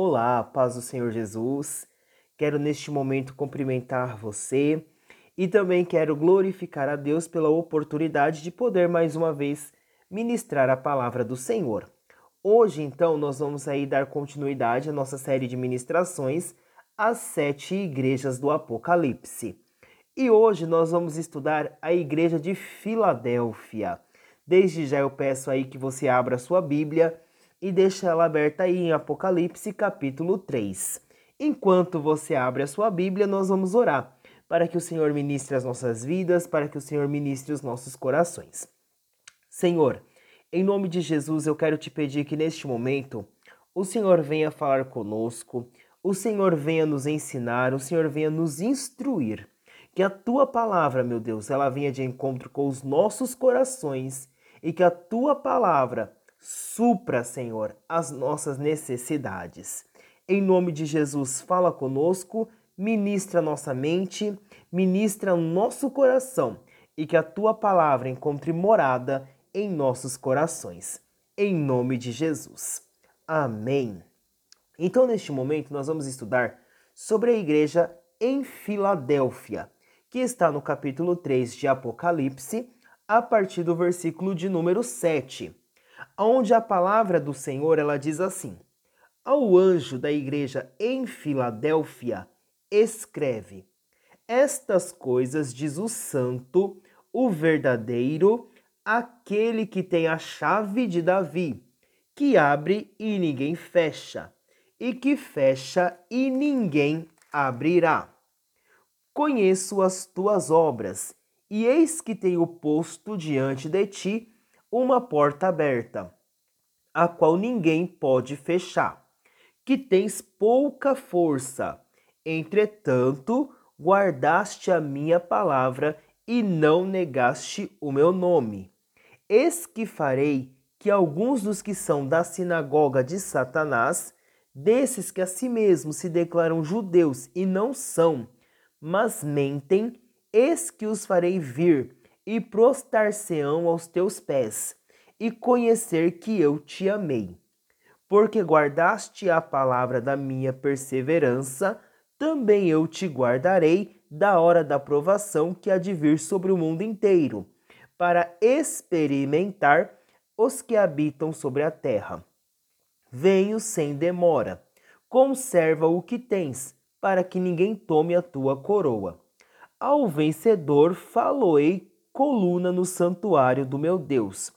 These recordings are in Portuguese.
Olá, paz do Senhor Jesus. Quero neste momento cumprimentar você e também quero glorificar a Deus pela oportunidade de poder mais uma vez ministrar a palavra do Senhor. Hoje, então, nós vamos aí dar continuidade à nossa série de ministrações às sete igrejas do Apocalipse. E hoje nós vamos estudar a igreja de Filadélfia. Desde já eu peço aí que você abra sua Bíblia e deixe ela aberta aí em Apocalipse capítulo 3. Enquanto você abre a sua Bíblia, nós vamos orar para que o Senhor ministre as nossas vidas, para que o Senhor ministre os nossos corações. Senhor, em nome de Jesus, eu quero te pedir que neste momento o Senhor venha falar conosco, o Senhor venha nos ensinar, o Senhor venha nos instruir. Que a tua palavra, meu Deus, ela venha de encontro com os nossos corações e que a tua palavra supra, Senhor, as nossas necessidades. Em nome de Jesus, fala conosco, ministra nossa mente, ministra o nosso coração e que a tua palavra encontre morada em nossos corações. Em nome de Jesus. Amém. Então, neste momento, nós vamos estudar sobre a igreja em Filadélfia que está no capítulo 3 de Apocalipse, a partir do versículo de número 7, onde a palavra do Senhor ela diz assim: Ao anjo da igreja em Filadélfia, escreve: Estas coisas diz o santo, o verdadeiro, aquele que tem a chave de Davi, que abre e ninguém fecha, e que fecha e ninguém abrirá. Conheço as tuas obras, e eis que tenho posto diante de ti uma porta aberta, a qual ninguém pode fechar, que tens pouca força. Entretanto, guardaste a minha palavra e não negaste o meu nome. Eis que farei que alguns dos que são da sinagoga de Satanás, desses que a si mesmos se declaram judeus e não são, mas mentem, eis que os farei vir e prostar-se-ão aos teus pés, e conhecer que eu te amei. Porque guardaste a palavra da minha perseverança, também eu te guardarei da hora da provação que há de vir sobre o mundo inteiro, para experimentar os que habitam sobre a terra. Venho sem demora. Conserva o que tens para que ninguém tome a tua coroa. Ao vencedor faloei coluna no santuário do meu Deus,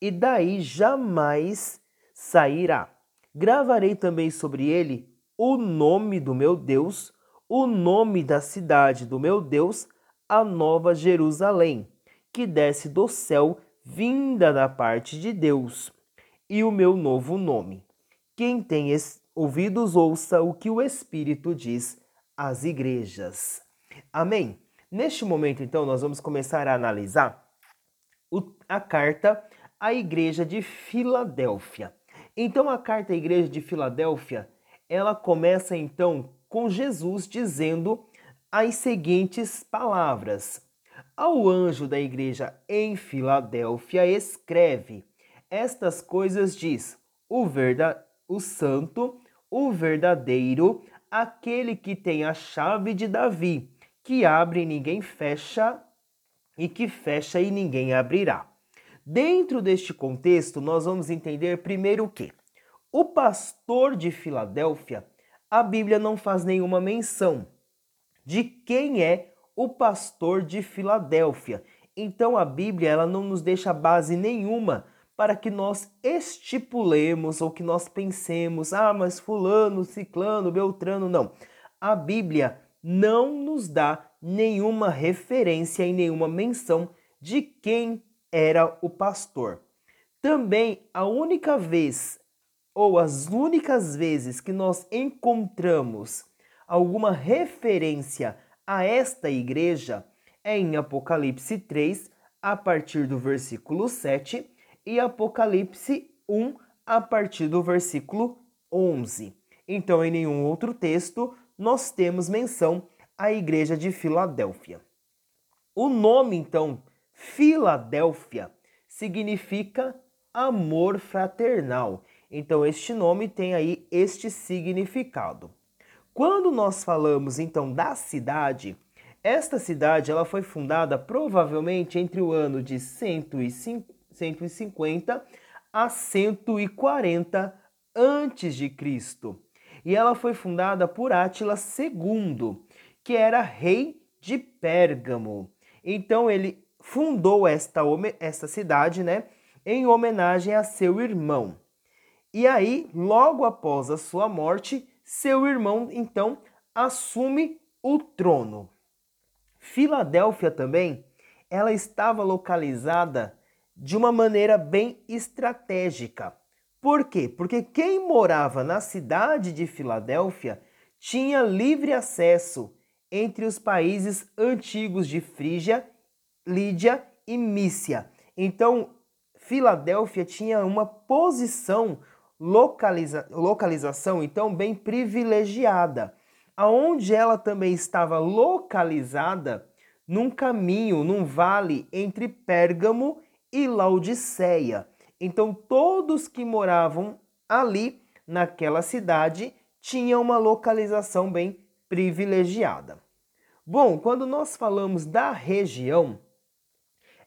e daí jamais sairá. Gravarei também sobre ele o nome do meu Deus, o nome da cidade do meu Deus, a nova Jerusalém, que desce do céu, vinda da parte de Deus, e o meu novo nome. Quem tem ouvidos, ouça o que o Espírito diz às igrejas. Amém? Neste momento, então, nós vamos começar a analisar a carta à igreja de Filadélfia. Então, a carta à igreja de Filadélfia, ela começa então com Jesus dizendo as seguintes palavras: Ao anjo da igreja em Filadélfia escreve: Estas coisas diz o verdade, o santo, o verdadeiro, aquele que tem a chave de Davi, que abre e ninguém fecha, e que fecha e ninguém abrirá. Dentro deste contexto, nós vamos entender primeiro que? O pastor de Filadélfia, a Bíblia não faz nenhuma menção de quem é o pastor de Filadélfia. Então a Bíblia ela não nos deixa base nenhuma para que nós estipulemos ou que nós pensemos, ah, mas fulano, ciclano, beltrano, não. A Bíblia não nos dá nenhuma referência e nenhuma menção de quem era o pastor. Também a única vez ou as únicas vezes que nós encontramos alguma referência a esta igreja é em Apocalipse 3, a partir do versículo 7, e Apocalipse 1 a partir do versículo 11. Então, em nenhum outro texto nós temos menção à igreja de Filadélfia. O nome, então, Filadélfia, significa amor fraternal. Então, este nome tem aí este significado. Quando nós falamos então da cidade, esta cidade ela foi fundada provavelmente entre o ano de 150 a 140 antes de Cristo. E ela foi fundada por Átila II, que era rei de Pérgamo. Então ele fundou esta, esta cidade, né, em homenagem a seu irmão. E aí, logo após a sua morte, seu irmão então assume o trono. Filadélfia também, ela estava localizada de uma maneira bem estratégica. Por quê? Porque quem morava na cidade de Filadélfia tinha livre acesso entre os países antigos de Frígia, Lídia e Mícia. Então, Filadélfia tinha uma posição localiza localização então bem privilegiada aonde ela também estava localizada num caminho, num vale entre Pérgamo e Laodiceia. Então, todos que moravam ali naquela cidade tinham uma localização bem privilegiada. Bom, quando nós falamos da região,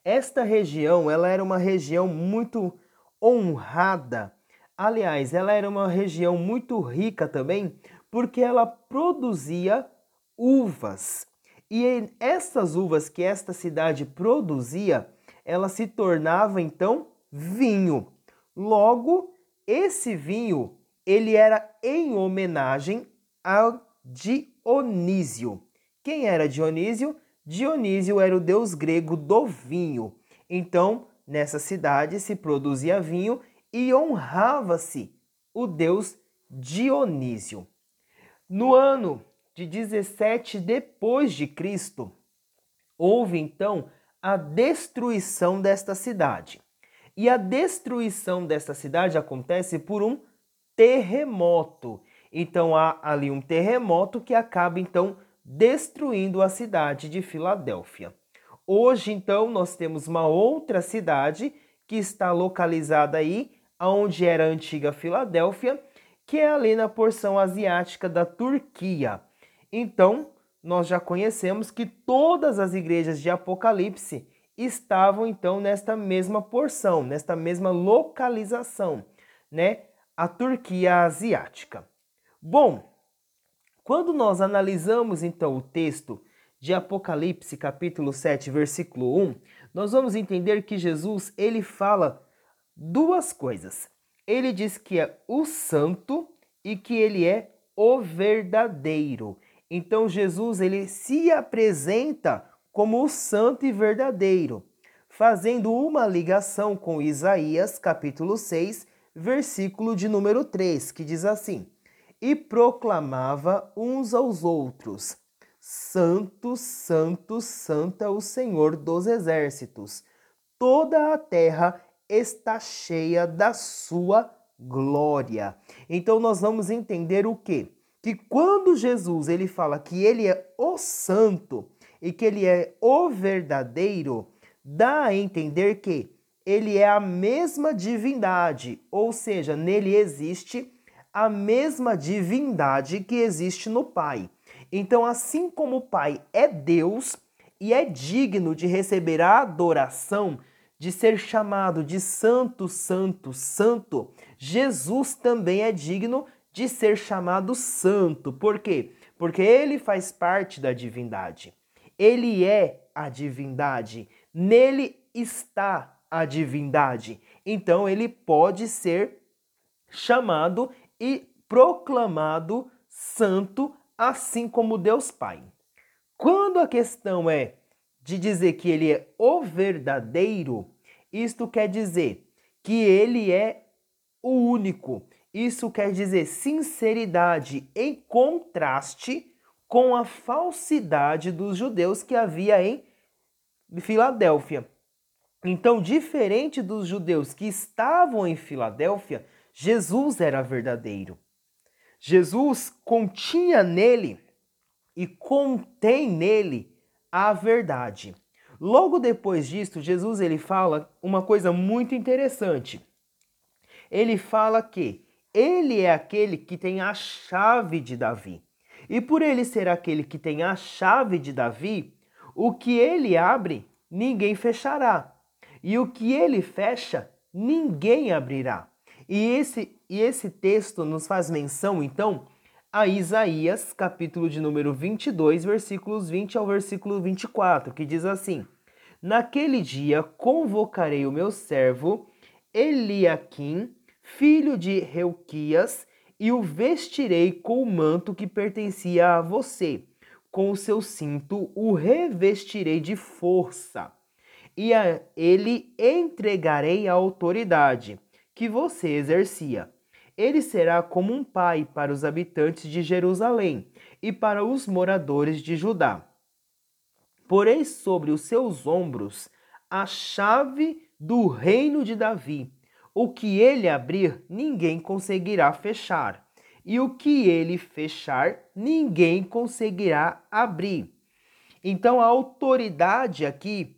esta região ela era uma região muito honrada. Aliás, ela era uma região muito rica também, porque ela produzia uvas. E essas uvas que esta cidade produzia, ela se tornava então vinho. Logo, esse vinho, ele era em homenagem a Dionísio. Quem era Dionísio? Dionísio era o deus grego do vinho. Então, nessa cidade se produzia vinho e honrava-se o deus Dionísio. No ano de 17 depois de Cristo, houve então a destruição desta cidade. E a destruição desta cidade acontece por um terremoto. Então há ali um terremoto que acaba então destruindo a cidade de Filadélfia. Hoje então nós temos uma outra cidade que está localizada aí onde era a antiga Filadélfia que é ali na porção asiática da Turquia. Então, nós já conhecemos que todas as igrejas de Apocalipse estavam então nesta mesma porção, nesta mesma localização, né? A Turquia asiática. Bom, quando nós analisamos então o texto de Apocalipse, capítulo 7, versículo 1, nós vamos entender que Jesus, ele fala duas coisas ele diz que é o santo e que ele é o verdadeiro. Então Jesus ele se apresenta como o santo e verdadeiro, fazendo uma ligação com Isaías capítulo 6, versículo de número 3, que diz assim: E proclamava uns aos outros: Santo, santo, santa é o Senhor dos exércitos. Toda a terra está cheia da sua glória. Então nós vamos entender o quê? Que quando Jesus ele fala que ele é o santo e que ele é o verdadeiro, dá a entender que ele é a mesma divindade, ou seja, nele existe a mesma divindade que existe no Pai. Então, assim como o Pai é Deus e é digno de receber a adoração, de ser chamado de santo, santo, santo, Jesus também é digno de ser chamado santo. Por quê? Porque ele faz parte da divindade. Ele é a divindade. Nele está a divindade. Então ele pode ser chamado e proclamado santo, assim como Deus Pai. Quando a questão é de dizer que ele é o verdadeiro, isto quer dizer que ele é o único. Isso quer dizer sinceridade em contraste com a falsidade dos judeus que havia em Filadélfia. Então, diferente dos judeus que estavam em Filadélfia, Jesus era verdadeiro. Jesus continha nele e contém nele a verdade. Logo depois disso, Jesus ele fala uma coisa muito interessante. ele fala que ele é aquele que tem a chave de Davi. E por ele ser aquele que tem a chave de Davi, o que ele abre, ninguém fechará. E o que ele fecha, ninguém abrirá. E esse, e esse texto nos faz menção, então, a Isaías, capítulo de número 22, versículos 20 ao versículo 24, que diz assim: Naquele dia convocarei o meu servo Eliaquim, filho de Reuquias, e o vestirei com o manto que pertencia a você. Com o seu cinto o revestirei de força, e a ele entregarei a autoridade que você exercia. Ele será como um pai para os habitantes de Jerusalém e para os moradores de Judá. Porém, sobre os seus ombros a chave do reino de Davi. O que ele abrir, ninguém conseguirá fechar, e o que ele fechar, ninguém conseguirá abrir. Então, a autoridade aqui,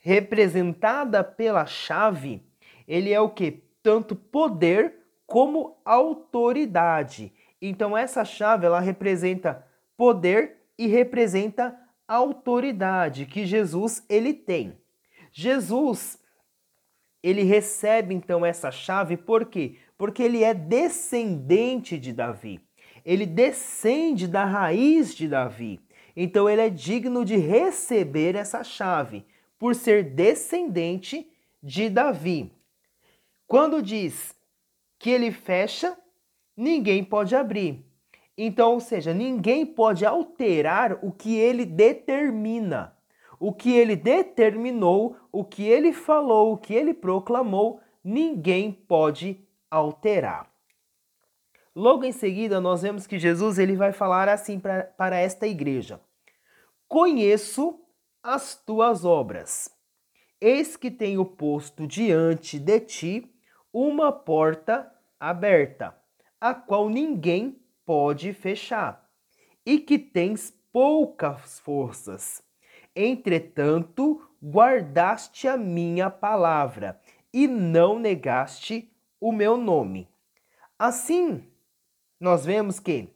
representada pela chave, ele é o que? tanto poder como autoridade. Então essa chave ela representa poder e representa autoridade que Jesus ele tem. Jesus ele recebe então essa chave por quê? Porque ele é descendente de Davi. Ele descende da raiz de Davi. Então ele é digno de receber essa chave por ser descendente de Davi. Quando diz que ele fecha, ninguém pode abrir. Então, ou seja, ninguém pode alterar o que ele determina. O que ele determinou, o que ele falou, o que ele proclamou, ninguém pode alterar. Logo em seguida, nós vemos que Jesus ele vai falar assim pra, para esta igreja: Conheço as tuas obras. Eis que tenho posto diante de ti uma porta aberta, a qual ninguém pode fechar, e que tens poucas forças. Entretanto, guardaste a minha palavra e não negaste o meu nome. Assim, nós vemos que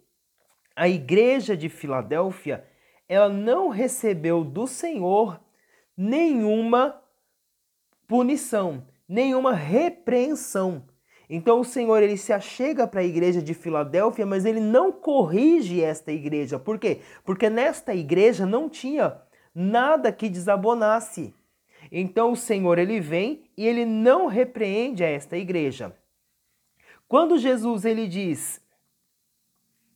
a igreja de Filadélfia, ela não recebeu do Senhor nenhuma punição, nenhuma repreensão. Então o Senhor ele se achega para a igreja de Filadélfia, mas ele não corrige esta igreja. Por quê? Porque nesta igreja não tinha nada que desabonasse. Então o Senhor ele vem e ele não repreende a esta igreja. Quando Jesus ele diz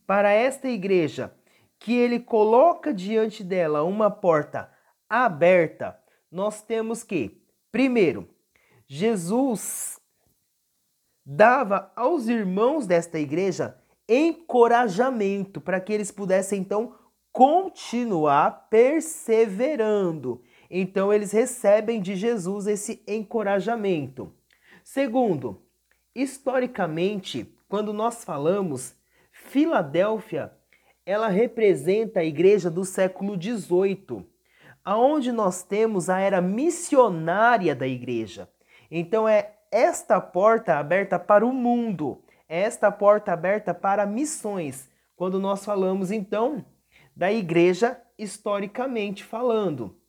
para esta igreja que ele coloca diante dela uma porta aberta, nós temos que, primeiro, Jesus dava aos irmãos desta igreja encorajamento para que eles pudessem então continuar perseverando. Então eles recebem de Jesus esse encorajamento. Segundo, historicamente, quando nós falamos Filadélfia, ela representa a igreja do século XVIII, aonde nós temos a era missionária da igreja. Então é esta porta aberta para o mundo, é esta porta aberta para missões. Quando nós falamos então da igreja historicamente falando,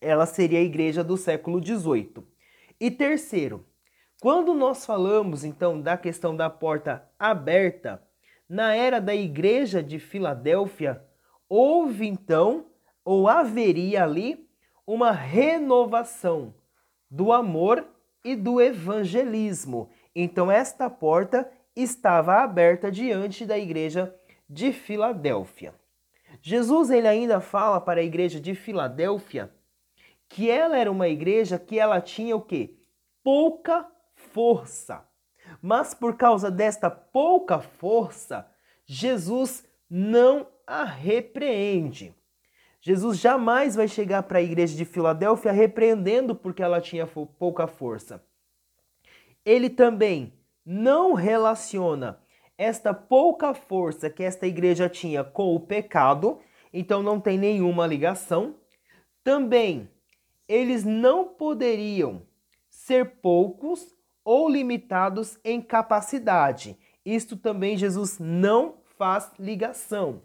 ela seria a igreja do século XVIII. E terceiro, quando nós falamos então da questão da porta aberta, na era da igreja de Filadélfia, houve então, ou haveria ali, uma renovação do amor e do evangelismo. Então, esta porta estava aberta diante da igreja de Filadélfia. Jesus ele ainda fala para a igreja de Filadélfia que ela era uma igreja que ela tinha o quê? Pouca força. Mas por causa desta pouca força, Jesus não a repreende. Jesus jamais vai chegar para a igreja de Filadélfia repreendendo porque ela tinha pouca força. Ele também não relaciona esta pouca força que esta igreja tinha com o pecado, então não tem nenhuma ligação. Também eles não poderiam ser poucos ou limitados em capacidade. Isto também Jesus não faz ligação.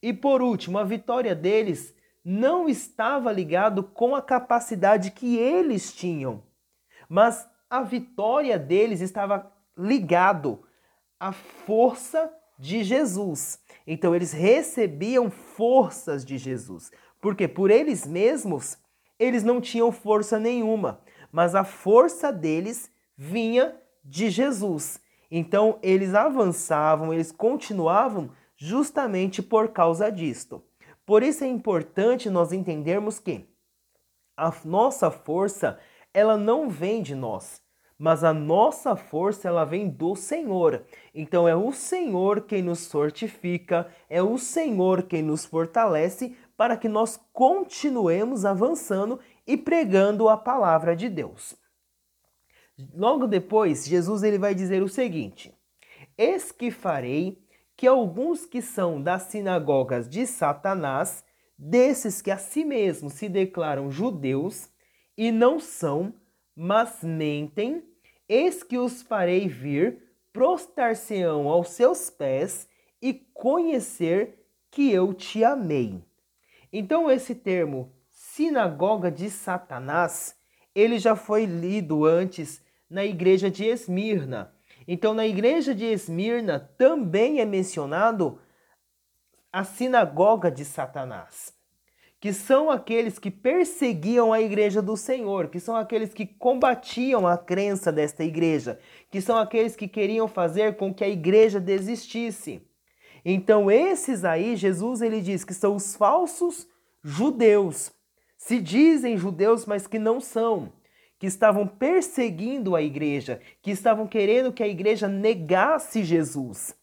E por último, a vitória deles não estava ligado com a capacidade que eles tinham, mas a vitória deles estava ligado à força de Jesus. Então eles recebiam forças de Jesus, porque por eles mesmos eles não tinham força nenhuma, mas a força deles vinha de Jesus. Então eles avançavam, eles continuavam justamente por causa disto. Por isso é importante nós entendermos que a nossa força, ela não vem de nós, mas a nossa força ela vem do Senhor. Então é o Senhor quem nos fortifica, é o Senhor quem nos fortalece para que nós continuemos avançando e pregando a palavra de Deus. Logo depois, Jesus ele vai dizer o seguinte: Eis que farei que alguns que são das sinagogas de Satanás, desses que a si mesmos se declaram judeus e não são, mas mentem, eis que os farei vir, prostar-se-ão aos seus pés e conhecer que eu te amei. Então esse termo sinagoga de Satanás, ele já foi lido antes na igreja de Esmirna então, na igreja de Esmirna também é mencionado a sinagoga de Satanás, que são aqueles que perseguiam a igreja do Senhor, que são aqueles que combatiam a crença desta igreja, que são aqueles que queriam fazer com que a igreja desistisse. Então, esses aí, Jesus ele diz que são os falsos judeus. Se dizem judeus, mas que não são que estavam perseguindo a igreja, que estavam querendo que a igreja negasse Jesus.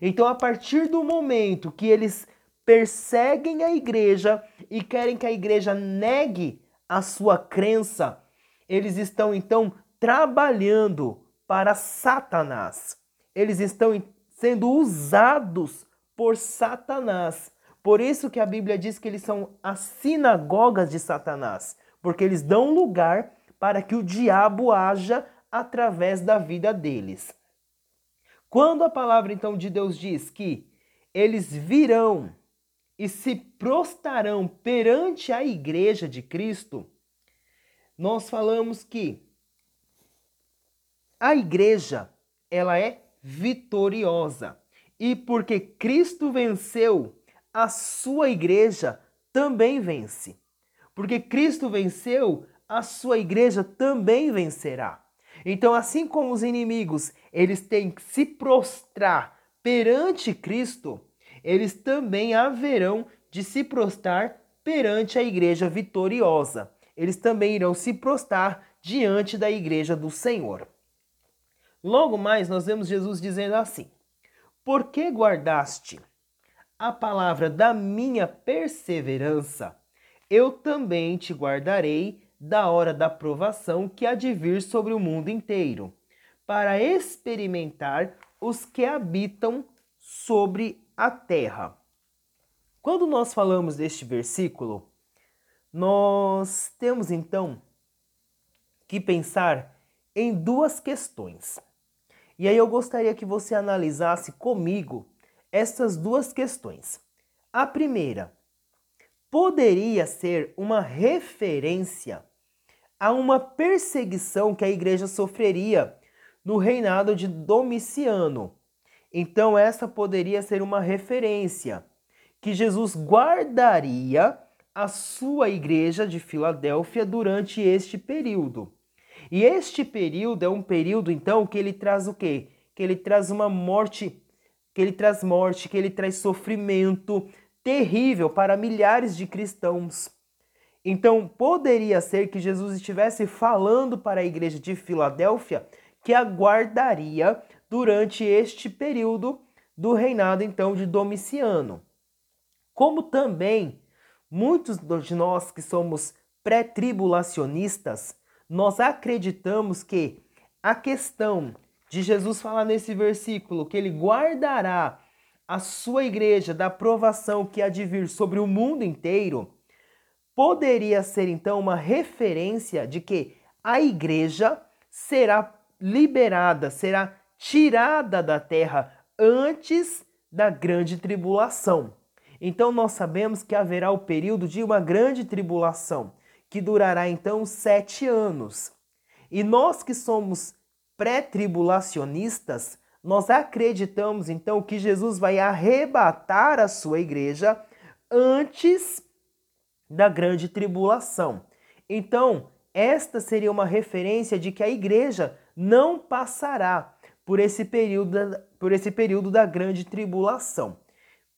Então, a partir do momento que eles perseguem a igreja e querem que a igreja negue a sua crença, eles estão então trabalhando para Satanás. Eles estão sendo usados por Satanás. Por isso que a Bíblia diz que eles são as sinagogas de Satanás, porque eles dão lugar para que o diabo haja através da vida deles. Quando a palavra então de Deus diz que eles virão e se prostarão perante a igreja de Cristo, nós falamos que a igreja, ela é vitoriosa. E porque Cristo venceu, a sua igreja também vence. Porque Cristo venceu, a sua igreja também vencerá. Então, assim como os inimigos, eles têm que se prostrar perante Cristo, eles também haverão de se prostrar perante a igreja vitoriosa. Eles também irão se prostrar diante da igreja do Senhor. Logo mais, nós vemos Jesus dizendo assim: Por que guardaste a palavra da minha perseverança? Eu também te guardarei da hora da provação que há de vir sobre o mundo inteiro, para experimentar os que habitam sobre a terra. Quando nós falamos deste versículo, nós temos então que pensar em duas questões. E aí eu gostaria que você analisasse comigo essas duas questões. A primeira, poderia ser uma referência a uma perseguição que a igreja sofreria no reinado de Domiciano. Então, essa poderia ser uma referência que Jesus guardaria a sua igreja de Filadélfia durante este período. E este período é um período, então, que ele traz o quê? Que ele traz uma morte, que ele traz morte, que ele traz sofrimento terrível para milhares de cristãos. Então, poderia ser que Jesus estivesse falando para a igreja de Filadélfia que aguardaria durante este período do reinado então de Domiciano. Como também muitos de nós que somos pré-tribulacionistas, nós acreditamos que a questão de Jesus falar nesse versículo que ele guardará a sua igreja da provação que há de vir sobre o mundo inteiro, poderia ser então uma referência de que a igreja será liberada, será tirada da terra antes da grande tribulação. Então nós sabemos que haverá o período de uma grande tribulação, que durará então sete anos. E nós que somos pré-tribulacionistas, nós acreditamos então que Jesus vai arrebatar a sua igreja antes da grande tribulação. Então, esta seria uma referência de que a igreja não passará por esse período, por esse período da grande tribulação.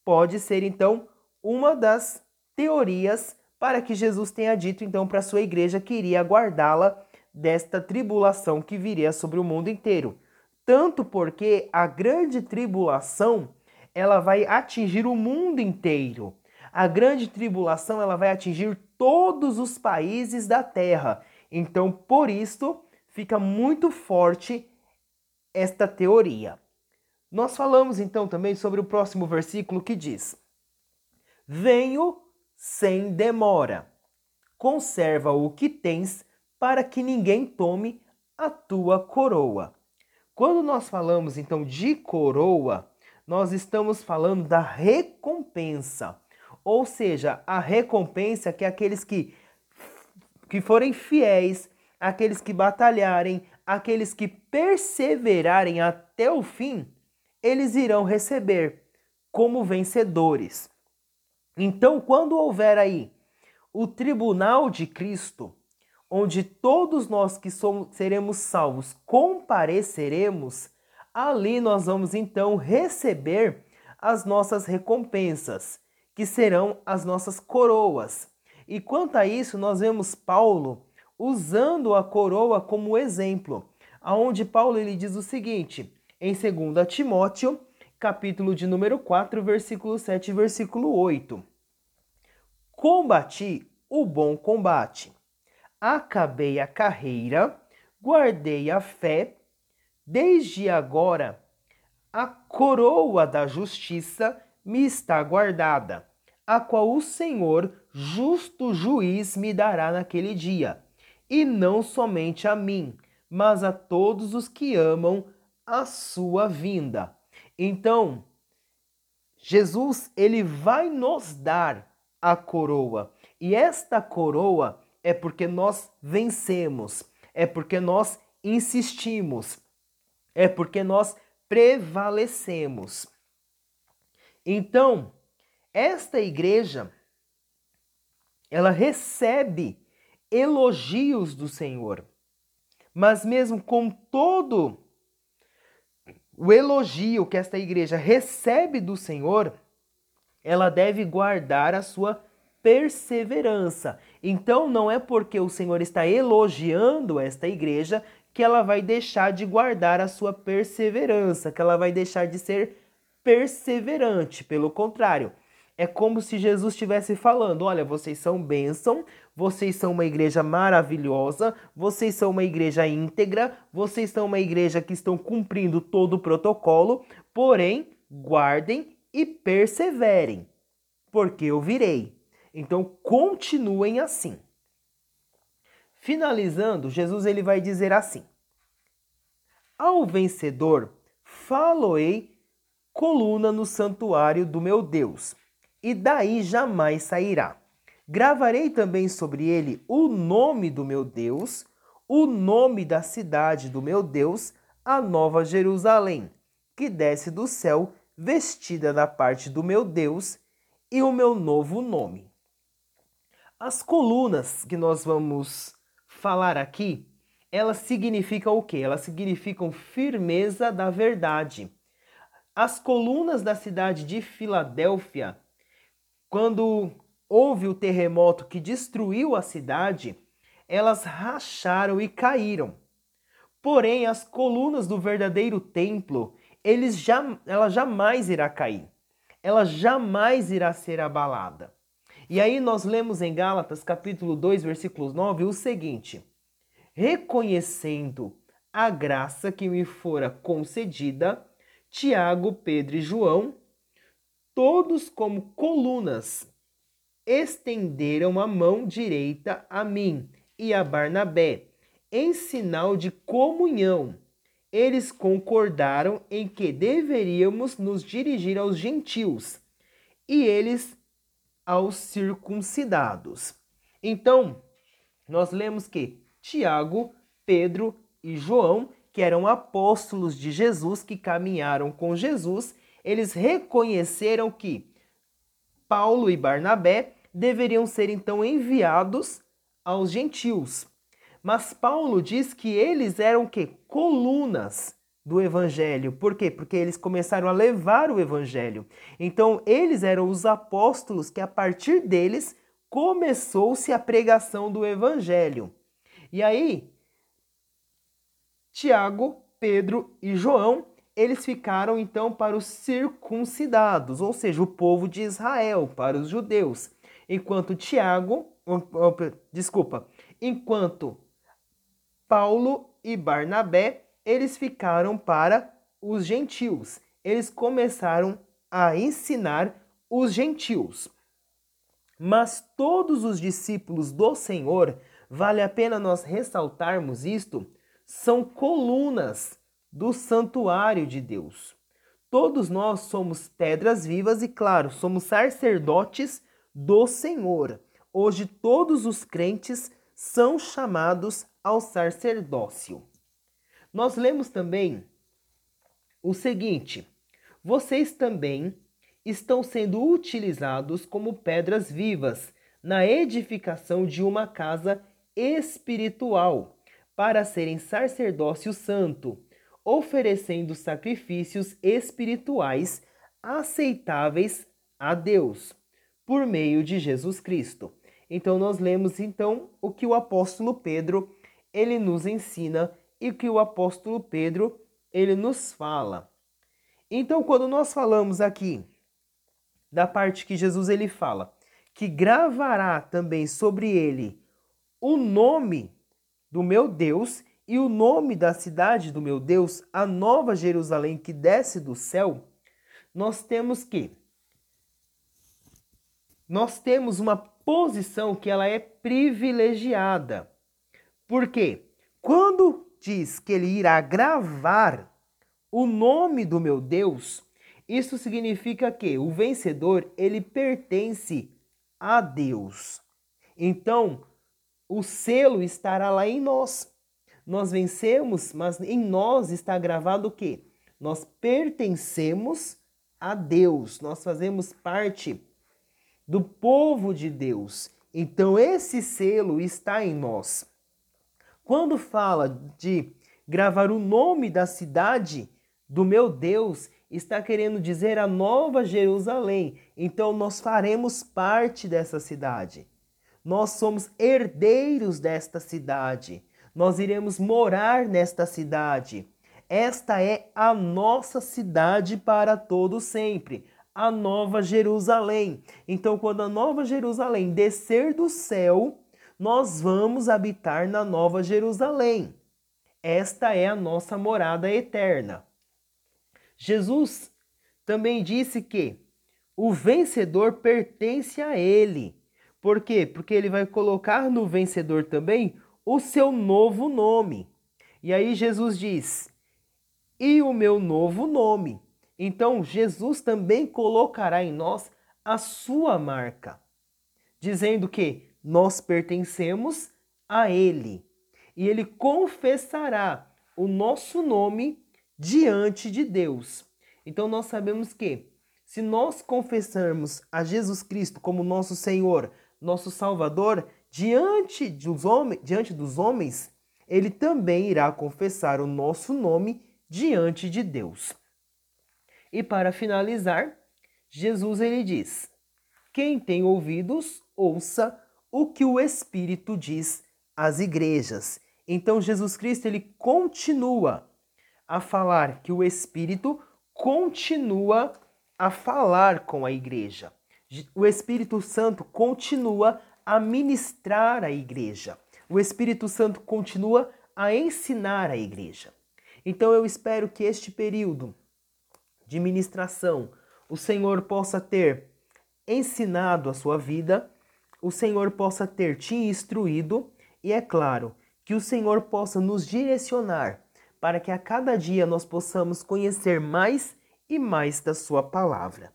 Pode ser então uma das teorias para que Jesus tenha dito então para sua igreja que iria guardá-la desta tribulação que viria sobre o mundo inteiro. Tanto porque a grande tribulação, ela vai atingir o mundo inteiro. A grande tribulação, ela vai atingir todos os países da terra. Então, por isso, fica muito forte esta teoria. Nós falamos então também sobre o próximo versículo que diz: Venho sem demora. Conserva o que tens para que ninguém tome a tua coroa. Quando nós falamos então de coroa, nós estamos falando da recompensa. Ou seja, a recompensa que aqueles que, que forem fiéis, aqueles que batalharem, aqueles que perseverarem até o fim, eles irão receber como vencedores. Então, quando houver aí o tribunal de Cristo, onde todos nós que somos, seremos salvos compareceremos, ali nós vamos então receber as nossas recompensas, que serão as nossas coroas. E quanto a isso, nós vemos Paulo usando a coroa como exemplo, aonde Paulo ele diz o seguinte, em 2 Timóteo, capítulo de número 4, versículo 7 e versículo 8. Combati o bom combate acabei a carreira, guardei a fé, desde agora a coroa da justiça me está guardada, a qual o Senhor, justo juiz, me dará naquele dia, e não somente a mim, mas a todos os que amam a sua vinda. Então, Jesus, ele vai nos dar a coroa, e esta coroa é porque nós vencemos, é porque nós insistimos, é porque nós prevalecemos. Então, esta igreja ela recebe elogios do Senhor. Mas mesmo com todo o elogio que esta igreja recebe do Senhor, ela deve guardar a sua perseverança. Então não é porque o Senhor está elogiando esta igreja que ela vai deixar de guardar a sua perseverança, que ela vai deixar de ser perseverante. Pelo contrário, é como se Jesus estivesse falando: olha, vocês são bênção, vocês são uma igreja maravilhosa, vocês são uma igreja íntegra, vocês são uma igreja que estão cumprindo todo o protocolo, porém, guardem e perseverem, porque eu virei. Então continuem assim. Finalizando, Jesus ele vai dizer assim: Ao vencedor faloei coluna no santuário do meu Deus, e daí jamais sairá. Gravarei também sobre ele o nome do meu Deus, o nome da cidade do meu Deus, a nova Jerusalém, que desce do céu, vestida da parte do meu Deus, e o meu novo nome. As colunas que nós vamos falar aqui, elas significam o quê? Elas significam firmeza da verdade. As colunas da cidade de Filadélfia, quando houve o terremoto que destruiu a cidade, elas racharam e caíram. Porém, as colunas do verdadeiro templo, eles já, ela jamais irá cair. Ela jamais irá ser abalada. E aí nós lemos em Gálatas capítulo 2, versículos 9, o seguinte: Reconhecendo a graça que me fora concedida, Tiago, Pedro e João, todos como colunas, estenderam a mão direita a mim e a Barnabé, em sinal de comunhão, eles concordaram em que deveríamos nos dirigir aos gentios e eles aos circuncidados. Então, nós lemos que Tiago, Pedro e João, que eram apóstolos de Jesus, que caminharam com Jesus, eles reconheceram que Paulo e Barnabé deveriam ser então enviados aos gentios. Mas Paulo diz que eles eram que colunas do evangelho. Por quê? Porque eles começaram a levar o evangelho. Então, eles eram os apóstolos que a partir deles começou-se a pregação do evangelho. E aí, Tiago, Pedro e João, eles ficaram então para os circuncidados, ou seja, o povo de Israel, para os judeus. Enquanto Tiago, desculpa, enquanto Paulo e Barnabé, eles ficaram para os gentios. Eles começaram a ensinar os gentios. Mas todos os discípulos do Senhor, vale a pena nós ressaltarmos isto, são colunas do santuário de Deus. Todos nós somos pedras vivas e, claro, somos sacerdotes do Senhor. Hoje, todos os crentes são chamados ao sacerdócio. Nós lemos também o seguinte: vocês também estão sendo utilizados como pedras vivas na edificação de uma casa espiritual, para serem sacerdócio santo, oferecendo sacrifícios espirituais aceitáveis a Deus por meio de Jesus Cristo. Então nós lemos então o que o apóstolo Pedro ele nos ensina e o que o apóstolo Pedro ele nos fala. Então quando nós falamos aqui da parte que Jesus ele fala que gravará também sobre ele o nome do meu Deus e o nome da cidade do meu Deus, a nova Jerusalém que desce do céu, nós temos que nós temos uma posição que ela é privilegiada. Por quê? Quando diz que ele irá gravar o nome do meu Deus, isso significa que o vencedor, ele pertence a Deus. Então, o selo estará lá em nós. Nós vencemos, mas em nós está gravado o quê? Nós pertencemos a Deus, nós fazemos parte do povo de Deus. Então esse selo está em nós. Quando fala de gravar o nome da cidade do meu Deus, está querendo dizer a Nova Jerusalém. Então nós faremos parte dessa cidade. Nós somos herdeiros desta cidade. Nós iremos morar nesta cidade. Esta é a nossa cidade para todo sempre a Nova Jerusalém. Então, quando a Nova Jerusalém descer do céu, nós vamos habitar na Nova Jerusalém. Esta é a nossa morada eterna. Jesus também disse que o vencedor pertence a ele. Por quê? Porque ele vai colocar no vencedor também o seu novo nome. E aí Jesus diz: E o meu novo nome. Então Jesus também colocará em nós a sua marca, dizendo que nós pertencemos a Ele e Ele confessará o nosso nome diante de Deus. Então nós sabemos que se nós confessarmos a Jesus Cristo como nosso Senhor, nosso Salvador, diante dos, homens, diante dos homens, Ele também irá confessar o nosso nome diante de Deus. E para finalizar, Jesus ele diz: Quem tem ouvidos, ouça o que o Espírito diz às igrejas. Então Jesus Cristo ele continua a falar que o Espírito continua a falar com a igreja. O Espírito Santo continua a ministrar a igreja. O Espírito Santo continua a ensinar a igreja. Então eu espero que este período de ministração, o Senhor possa ter ensinado a sua vida, o Senhor possa ter te instruído e, é claro, que o Senhor possa nos direcionar para que a cada dia nós possamos conhecer mais e mais da Sua palavra.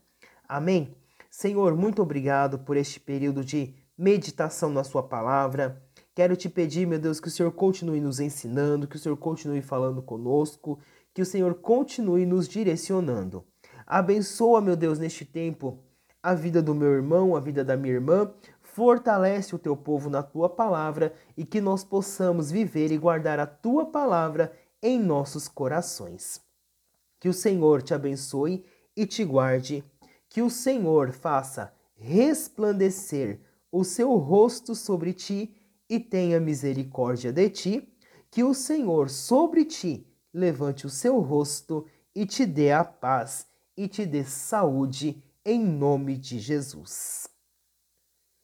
Amém? Senhor, muito obrigado por este período de meditação na Sua palavra. Quero te pedir, meu Deus, que o Senhor continue nos ensinando, que o Senhor continue falando conosco, que o Senhor continue nos direcionando. Abençoa, meu Deus, neste tempo a vida do meu irmão, a vida da minha irmã. Fortalece o teu povo na tua palavra e que nós possamos viver e guardar a tua palavra em nossos corações. Que o Senhor te abençoe e te guarde. Que o Senhor faça resplandecer o seu rosto sobre ti e tenha misericórdia de ti, que o Senhor sobre ti levante o seu rosto e te dê a paz e te dê saúde em nome de Jesus.